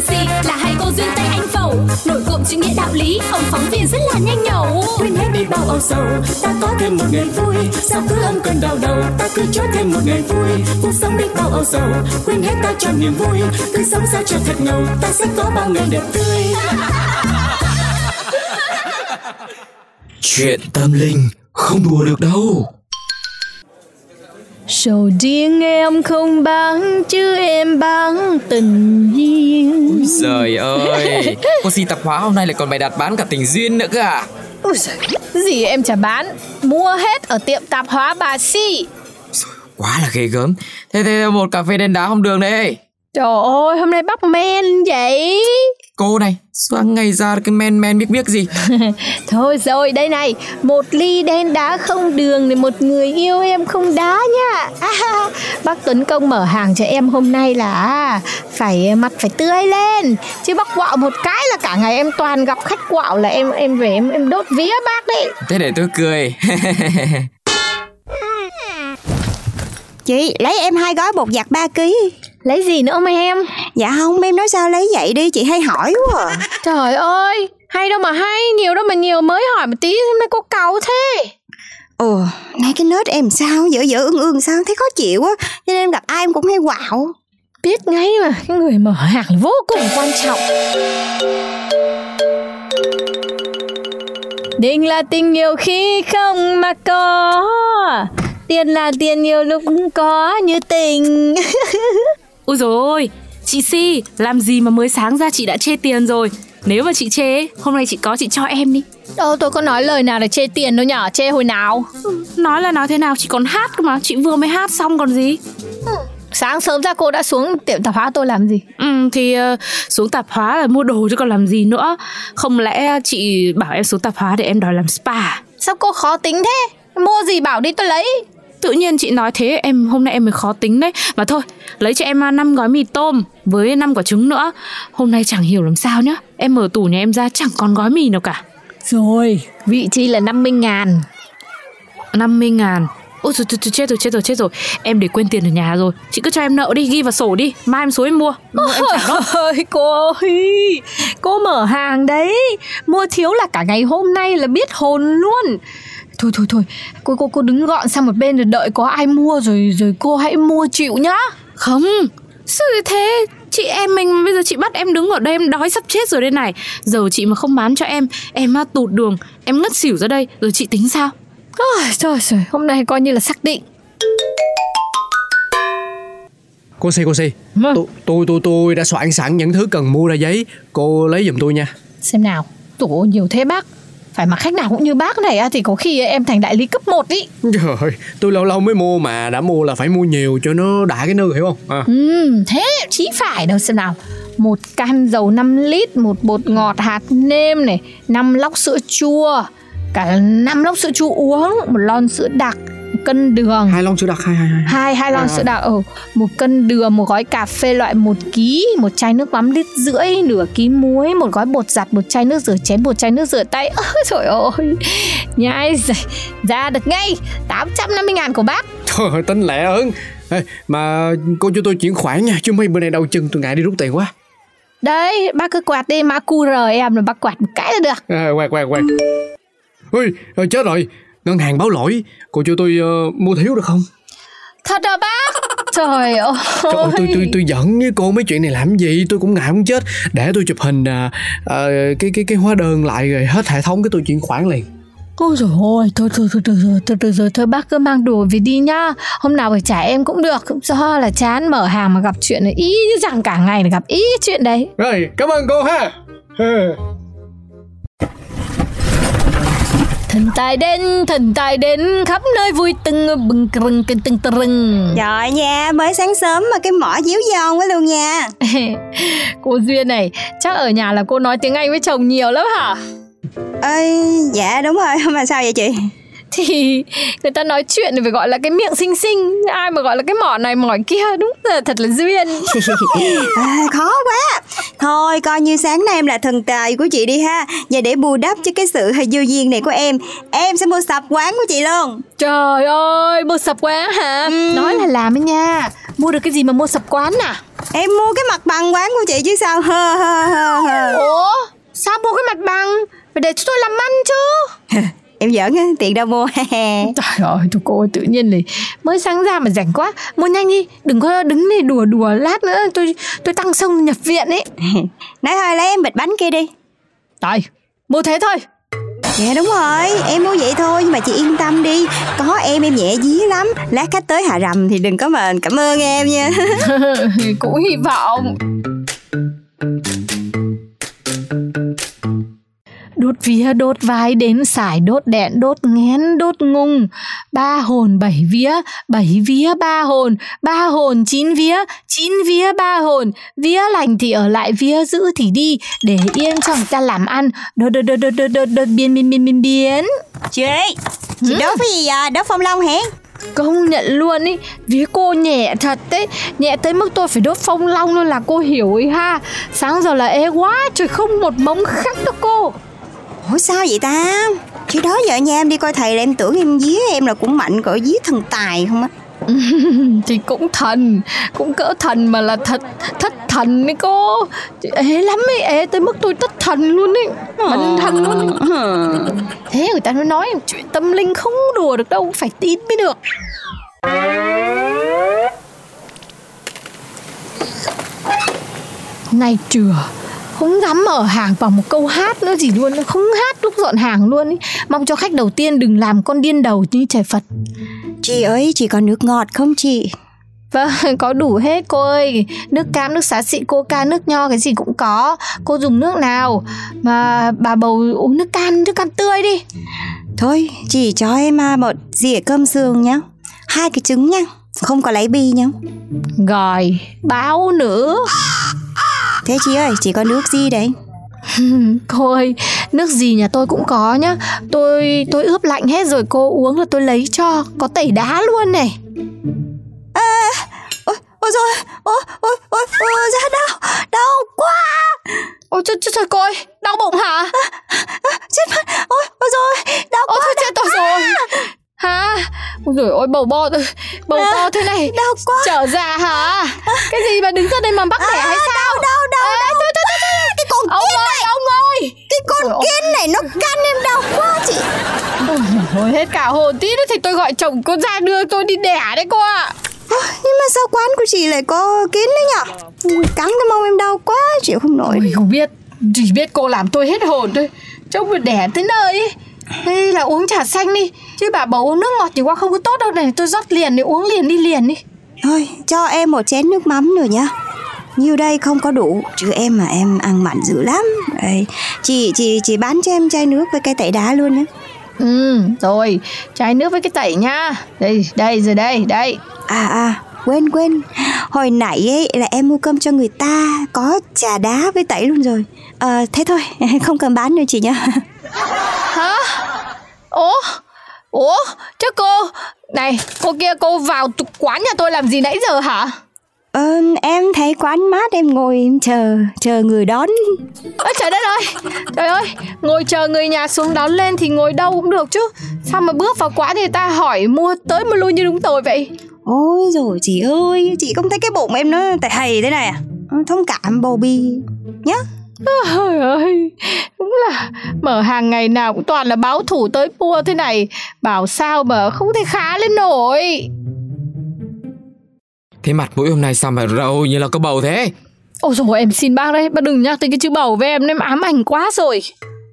si là hai cô duyên tây anh phẩu. Nổi cộm chữ nghĩa đạo lý ông phóng viên rất là nhanh nhẩu. Quên hết đi bao âu sầu ta có thêm một ngày vui. Sao cứ âm cơn đau đầu ta cứ cho thêm một ngày vui. Cuộc sống đi bao âu sầu quên hết ta cho niềm vui. Cứ sống sao cho thật ngầu ta sẽ có bao ngày đẹp tươi. Chuyện tâm linh không đùa được đâu Sầu riêng em không bán chứ em bán tình duyên. Trời ơi Cô si tạp hóa hôm nay lại còn bày đặt bán cả tình duyên nữa cơ à? Ôi giời, gì em chả bán Mua hết ở tiệm tạp hóa bà Si. Quá là ghê gớm. Thế thế một cà phê đen đá không đường đây Trời ơi hôm nay bác men vậy? Cô này Sáng ngày ra cái men men biết biết gì? Thôi rồi đây này Một ly đen đá không đường để một người yêu em không đá nha. À, Bác Tuấn Công mở hàng cho em hôm nay là Phải mặt phải tươi lên. Chứ bác quạo một cái là cả ngày em toàn gặp khách quạo là em em về em em đốt vía bác đấy. Thế để tôi cười. Chị lấy em hai gói bột giặt 3 kg Lấy gì nữa mà em? Dạ không em nói sao lấy vậy đi chị hay hỏi quá à. Trời ơi Hay đâu mà hay Nhiều đâu mà nhiều mới hỏi một tí nay cô cáu thế. Ồ nay cái nết em sao dở dở ương ương sao thấy khó chịu á Cho nên em gặp ai em cũng hay quạo. Biết ngay mà Cái người mở hàng là vô cùng quan trọng. Định là tình nhiều khi không mà có Tiền là tiền nhiều lúc có như tình Ôi dồi ôi, chị Si, làm gì mà mới sáng ra chị đã chê tiền rồi? Nếu mà chị chê, hôm nay chị có chị cho em đi. Đâu tôi có nói lời nào để chê tiền đâu nhở? Chê hồi nào? Nói là nói thế nào, chị còn hát cơ mà, chị vừa mới hát xong còn gì? Sáng sớm ra cô đã xuống tiệm tạp hóa tôi làm gì? Ừ, thì uh, xuống tạp hóa là mua đồ chứ còn làm gì nữa. Không lẽ chị bảo em xuống tạp hóa để em đòi làm spa Sao cô khó tính thế? Mua gì bảo đi tôi lấy Tự nhiên chị nói thế em hôm nay em mới khó tính đấy. Mà thôi lấy cho em 5 gói mì tôm Với 5 quả trứng nữa. Hôm nay chẳng hiểu làm sao nhá. Em mở tủ nhà em ra chẳng còn gói mì nào cả. Rồi. Vị chi là 50 ngàn. 50 ngàn. Ôi trời, trời, trời, chết rồi chết rồi chết rồi. Em để quên tiền ở nhà rồi. Chị cứ cho em nợ đi ghi vào sổ đi. Mai em xuống em mua. Mua em trả đó. Ơi cô ơi. Cô mở hàng đấy. Mua thiếu là cả ngày hôm nay là biết hồn luôn Thôi thôi thôi. Cô cô cô đứng gọn sang một bên rồi đợi có ai mua rồi rồi cô hãy mua chịu nhá. Không. Sao lại thế Chị em mình bây giờ chị bắt em đứng ở đây em đói sắp chết rồi đây này. Giờ chị mà không bán cho em Em á, tụt đường Em ngất xỉu ra đây. Rồi chị tính sao? Ôi trời ơi hôm nay coi như là xác định. Cô Si cô Si Vâng. tôi, tôi tôi tôi đã soạn sẵn những thứ cần mua ra giấy. Cô lấy giùm tôi nha. Xem nào. Tổ nhiều thế bác Phải mà khách nào cũng như bác này Thì có khi em thành đại lý cấp 1 ý Trời ơi, tôi lâu lâu mới mua mà đã mua là phải mua nhiều cho nó đã cái nư hiểu không? À. Ừ, thế chí phải đâu xem nào Một can dầu 5 lít Một bột ngọt hạt nêm này năm lốc sữa chua Cả năm lốc sữa chua uống Một lon sữa đặc cân đường Hai lon sữa đặc hai hai hai. hai hai lon À. sữa đặc ở một cân đường một gói cà phê loại 1 ký một chai nước mắm lít rưỡi nửa ký muối một gói bột giặt một chai nước rửa chén một chai nước rửa tay ôi trời ơi nhai ra được ngay 850 ngàn của bác Trời ơi, tính lẹ hơn. Ê, mà cô cho tôi chuyển khoản nha, chứ mấy bữa nay đau chân tôi ngại đi rút tiền quá. Đấy, bác cứ quạt đi mã QR em rồi bác quạt một cái là được. À, quạt quạt quạt. Ui, ờ, chết rồi, ngân hàng báo lỗi, cô cho tôi ờ, mua thiếu được không? Thật hả bác? Trời ơi. Trời ơi, tôi tôi tôi giận với cô mấy chuyện này làm gì, tôi cũng ngại muốn chết. Để tôi chụp hình à, à, cái cái cái hóa đơn lại rồi hết hệ thống cái tôi chuyển khoản liền. Ôi trời ơi, thôi thôi thôi thôi thôi thôi, thôi, thôi, thôi bác cứ mang đồ về đi nhá. Hôm nào phải trả em cũng được. Do là chán mở hàng mà gặp chuyện này ý như rằng cả ngày là gặp ý chuyện đấy. Rồi, cảm ơn cô ha. Thần tài đến, thần tài đến khắp nơi vui tưng bừng trừng từng từng trừng. Trời nha mới sáng sớm mà cái mỏ díu giòn quá luôn nha Cô Duyên này, chắc ở nhà là cô nói tiếng Anh với chồng nhiều lắm hả? ơi dạ đúng rồi mà sao vậy chị thì người ta nói chuyện thì phải gọi là cái miệng xinh xinh ai mà gọi là cái mỏ này mỏi kia đúng là thật là duyên. À, khó quá. Thôi coi như sáng nay em là thần tài của chị đi ha. Và để bù đắp cho cái sự dư duyên này của em em sẽ mua sập quán của chị luôn. Trời ơi mua sập quán hả? Ừ. nói là làm ấy nha. Mua được cái gì mà mua sập quán à? Em mua cái mặt bằng quán của chị chứ sao? Hơ hơ hơ hơ. Ủa? Sao mua cái mặt bằng? Phải để cho tôi làm ăn chứ em giỡn á tiền đâu mua trời ơi thôi cô tự nhiên này mới sáng ra mà rảnh quá. Mua nhanh đi đừng có đứng này đùa đùa lát nữa tôi tôi tăng sông nhập viện ấy. Nói thôi lấy em bịch bánh kia đi. Trời mua thế thôi. Dạ đúng rồi, em mua vậy thôi nhưng mà chị yên tâm đi. Có em em nhẹ dí lắm. Lát khách tới hạ rầm thì đừng có mà cảm ơn em nha. Cũng hy vọng vía đốt vai đến xài đốt đẹn đốt ngén đốt ngung ba hồn bảy vía bảy vía ba hồn ba hồn chín vía chín vía ba hồn. Vía lành thì ở lại vía giữ thì đi để yên cho người ta làm ăn. Đốt đốt đốt đốt đốt đốt biến biến biến biến biến. Chị chị đốt cái gì à đốt phong long hả? Công nhận luôn ý vía cô nhẹ thật đấy nhẹ tới mức tôi phải đốt phong long luôn là cô hiểu ý ha. Sáng giờ là ế quá trời không một bóng khắc đâu cô Ủa sao vậy ta? Khi đó giờ nhà em đi coi thầy là em tưởng em dí em là cũng mạnh cỡ dí thần tài không á? Thì cũng thần cũng cỡ thần mà là thật thất thần ấy cô. Ế lắm ấy ế tới mức tôi thất thần luôn ấy. Bần thần. Luôn thế người ta mới nói chuyện tâm linh không đùa được đâu phải tin mới được. Nay trưa không dám mở hàng vào một câu hát nữa gì luôn. Không hát lúc dọn hàng luôn ý. mong cho khách đầu tiên đừng làm con điên đầu như trời phật. Chị ơi chị có nước ngọt không chị? Vâng, có đủ hết cô ơi. Nước cam, nước xá xị, coca, nước nho cái gì cũng có. Cô dùng nước nào Mà bà bầu uống nước cam, nước cam tươi đi. Thôi, chỉ cho em à, một dĩa cơm sườn nhá. Hai cái trứng nhá. Không có lấy bi nhá. Rồi, báo nữa Thế chị ơi, chị có nước gì đấy? cô ơi, nước gì nhà tôi cũng có nhá Tôi tôi ướp lạnh hết rồi cô uống là tôi lấy cho Có tẩy đá luôn này À, ôi, ôi rồi, ôi, ôi, ôi, ôi, ra đau, đau quá Ôi trời, trời, trời cô ơi, đau bụng hả? À, à, chết mất, ôi, ôi rồi, đau ôi, quá Ôi chết tôi rồi Hả? Ôi trời ơi, bầu bo bầu à, to thế này Đau quá Trở già hả? Cái gì mà đứng ra đây mà bắt đẻ à, hay sao? Đau, à, đau. Thôi, thôi, thôi, thôi. Cái con ông kiến ơi, này Ông ơi, Cái con cắn em đau quá chị. Ôi hết cả hồn tí nữa thì tôi gọi chồng cô ra đưa tôi đi đẻ đấy cô ạ. À. Nhưng mà sao quán của chị lại có kiến đấy nhở? Cắn cái mông em đau quá chịu không nổi. Ôi không biết Chỉ biết cô làm tôi hết hồn thôi. Trông vừa đẻ tới nơi ấy. Hay là uống trà xanh đi. Chứ bà bầu uống nước ngọt thì qua không có tốt đâu này. Tôi rót liền đi uống liền đi liền đi. Thôi cho em một chén nước mắm nữa nhá Nhiều đây không có đủ Chứ em mà em ăn mặn dữ lắm Đấy. Chị, chị, chị bán cho em chai nước với cây tẩy đá luôn nhé Ừ rồi Chai nước với cái tẩy nhá Đây đây rồi đây đây À à quên quên Hồi nãy ấy là em mua cơm cho người ta Có trà đá với tẩy luôn rồi à, Thế thôi không cần bán nữa chị nhá Hả? Ủa? Ủa? Chứ cô Này cô kia cô vào quán nhà tôi làm gì nãy giờ hả? Ờ, em thấy quán mát em ngồi em chờ chờ người đón. Ôi trời đất ơi! Trời ơi! Ngồi chờ người nhà xuống đón lên thì ngồi đâu cũng được chứ. Sao mà bước vào quán thì ta hỏi mua tới mua lui như đúng tôi vậy? Ôi rồi chị ơi Chị không thấy cái bụng em nó tại hầy thế này à? Thông cảm bầu bi Nhá. Trời ơi, đúng là mở hàng ngày nào cũng toàn là báo thủ tới mua thế này. Bảo sao mà không thể khá lên nổi Thế mặt mũi hôm nay sao mà râu như là có bầu thế? Ôi dồi em xin bác đấy, bác đừng nhắc tới cái chữ bầu với em, em ám ảnh quá rồi.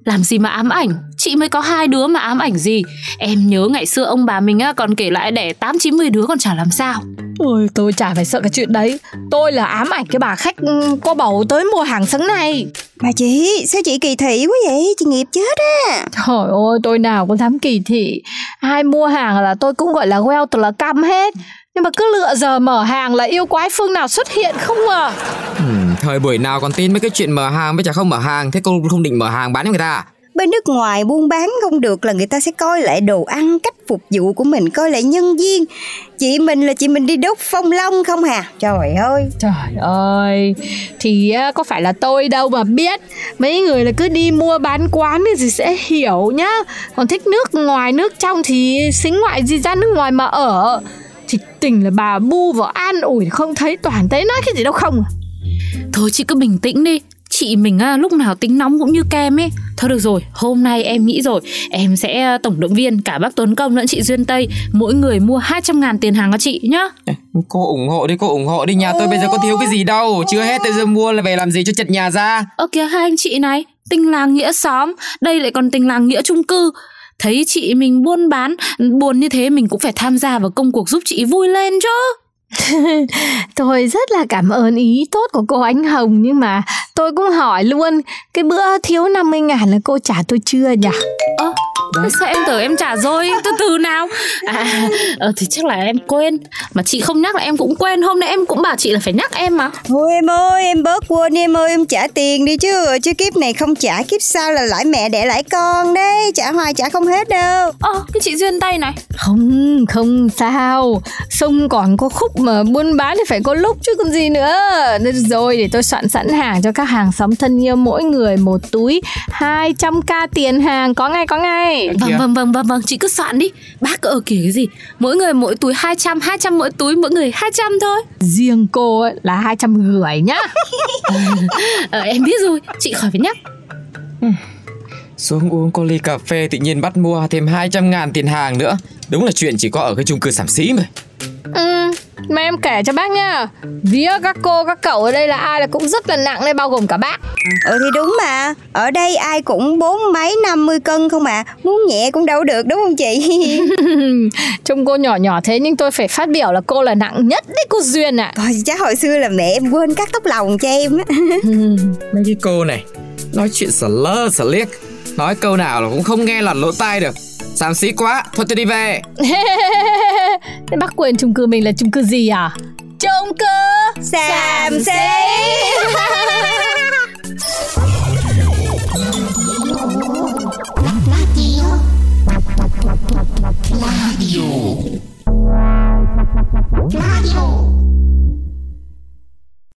Làm gì mà ám ảnh? Chị mới có hai đứa mà ám ảnh gì? Em nhớ ngày xưa ông bà mình á còn kể lại đẻ tám chín mươi đứa còn chả làm sao. Ôi tôi chả phải sợ cái chuyện đấy. Tôi là ám ảnh cái bà khách ừ, có bầu tới mua hàng sáng này Mà chị, sao chị kỳ thị quá vậy? Chị nghiệp chết á. Trời ơi, tôi nào có dám kỳ thị. Ai mua hàng là tôi cũng gọi là well là căm hết Nhưng mà cứ lựa giờ mở hàng là yêu quái phương nào xuất hiện không à ừ, Thời buổi nào còn tin mấy cái chuyện mở hàng với chả không mở hàng Thế cô không định mở hàng bán cho người ta à? bên nước ngoài buôn bán không được là người ta sẽ coi lại đồ ăn cách phục vụ của mình coi lại nhân viên. Chị mình là chị mình đi đốt phong long không hà? Trời ơi. Trời ơi thì có phải là tôi đâu mà biết. Mấy người là cứ đi mua bán quán thì sẽ hiểu nhá. Còn thích nước ngoài nước trong thì xính ngoại gì ra nước ngoài mà ở thì tình là bà bu vào an ủi không thấy toàn thấy nói cái gì đâu không à? Thôi chị cứ bình tĩnh đi. Chị mình à, lúc nào tính nóng cũng như kem ấy. Thôi được rồi hôm nay em nghĩ rồi. Em sẽ à, tổng động viên cả bác Tuấn Công lẫn chị Duyên Tây. Mỗi người mua 200 ngàn tiền hàng cho chị nhá. Cô ủng hộ đi cô ủng hộ đi. Nhà tôi bây giờ có thiếu cái gì đâu. Chưa hết tôi giờ mua là về làm gì cho chật nhà ra. Ơ kìa hai anh chị này. Tình làng nghĩa xóm. Đây lại còn tình làng nghĩa chung cư thấy chị mình buôn bán buồn như thế mình cũng phải tham gia vào công cuộc giúp chị vui lên chứ tôi rất là cảm ơn ý tốt của cô Ánh Hồng nhưng mà tôi cũng hỏi luôn cái bữa thiếu 50 ngàn là cô trả tôi chưa nhỉ? Ơ, à, sao em tưởng em trả rồi? Từ từ nào? À, ờ, thì chắc là em quên. Mà chị không nhắc là em cũng quên. Hôm nay em cũng bảo chị là phải nhắc em mà. Thôi em ơi, em bớt quên em ơi, em trả tiền đi chứ. Chứ kiếp này không trả, kiếp sau là lãi mẹ đẻ lãi con đấy. Trả hoài trả không hết đâu. Ơ, à, cái chị duyên tay này. Không, không sao. Sông còn có khúc mà buôn bán thì phải có lúc chứ còn gì nữa. Rồi để tôi soạn sẵn hàng cho các hàng xóm thân yêu mỗi người một túi. 200k tiền hàng. Có ngay có ngay vâng vâng vâng vâng vâng chị cứ soạn đi. Bác ở kể cái gì? Mỗi người mỗi túi 200 200 mỗi túi mỗi người 200 thôi. Riêng cô ấy là 200 gửi nhá. Ờ, em biết rồi. Chị khỏi phải nhắc xuống uống có ly cà phê tự nhiên bắt mua thêm 200 ngàn tiền hàng nữa. Đúng là chuyện chỉ có ở cái chung cư sảm xí mà. Ừ, mà em kể cho bác nhá. Vía các cô các cậu ở đây là ai là cũng rất là nặng đây bao gồm cả bác. Ừ thì đúng mà. Ở đây ai cũng bốn mấy năm mươi cân không à. Muốn nhẹ cũng đâu được đúng không chị? Trông cô nhỏ nhỏ thế nhưng tôi phải phát biểu là cô là nặng nhất đấy cô Duyên ạ. À. Thôi chắc hồi xưa là mẹ em quên cắt tóc lòng cho em Mấy cái cô này Nói chuyện sờ lơ sờ liếc Nói câu nào là cũng không nghe lọt lỗ tai được. Xàm xí quá, thôi tôi đi về. Thế bác quên chung cư mình là chung cư gì à? Chung cư Xàm xí. Radio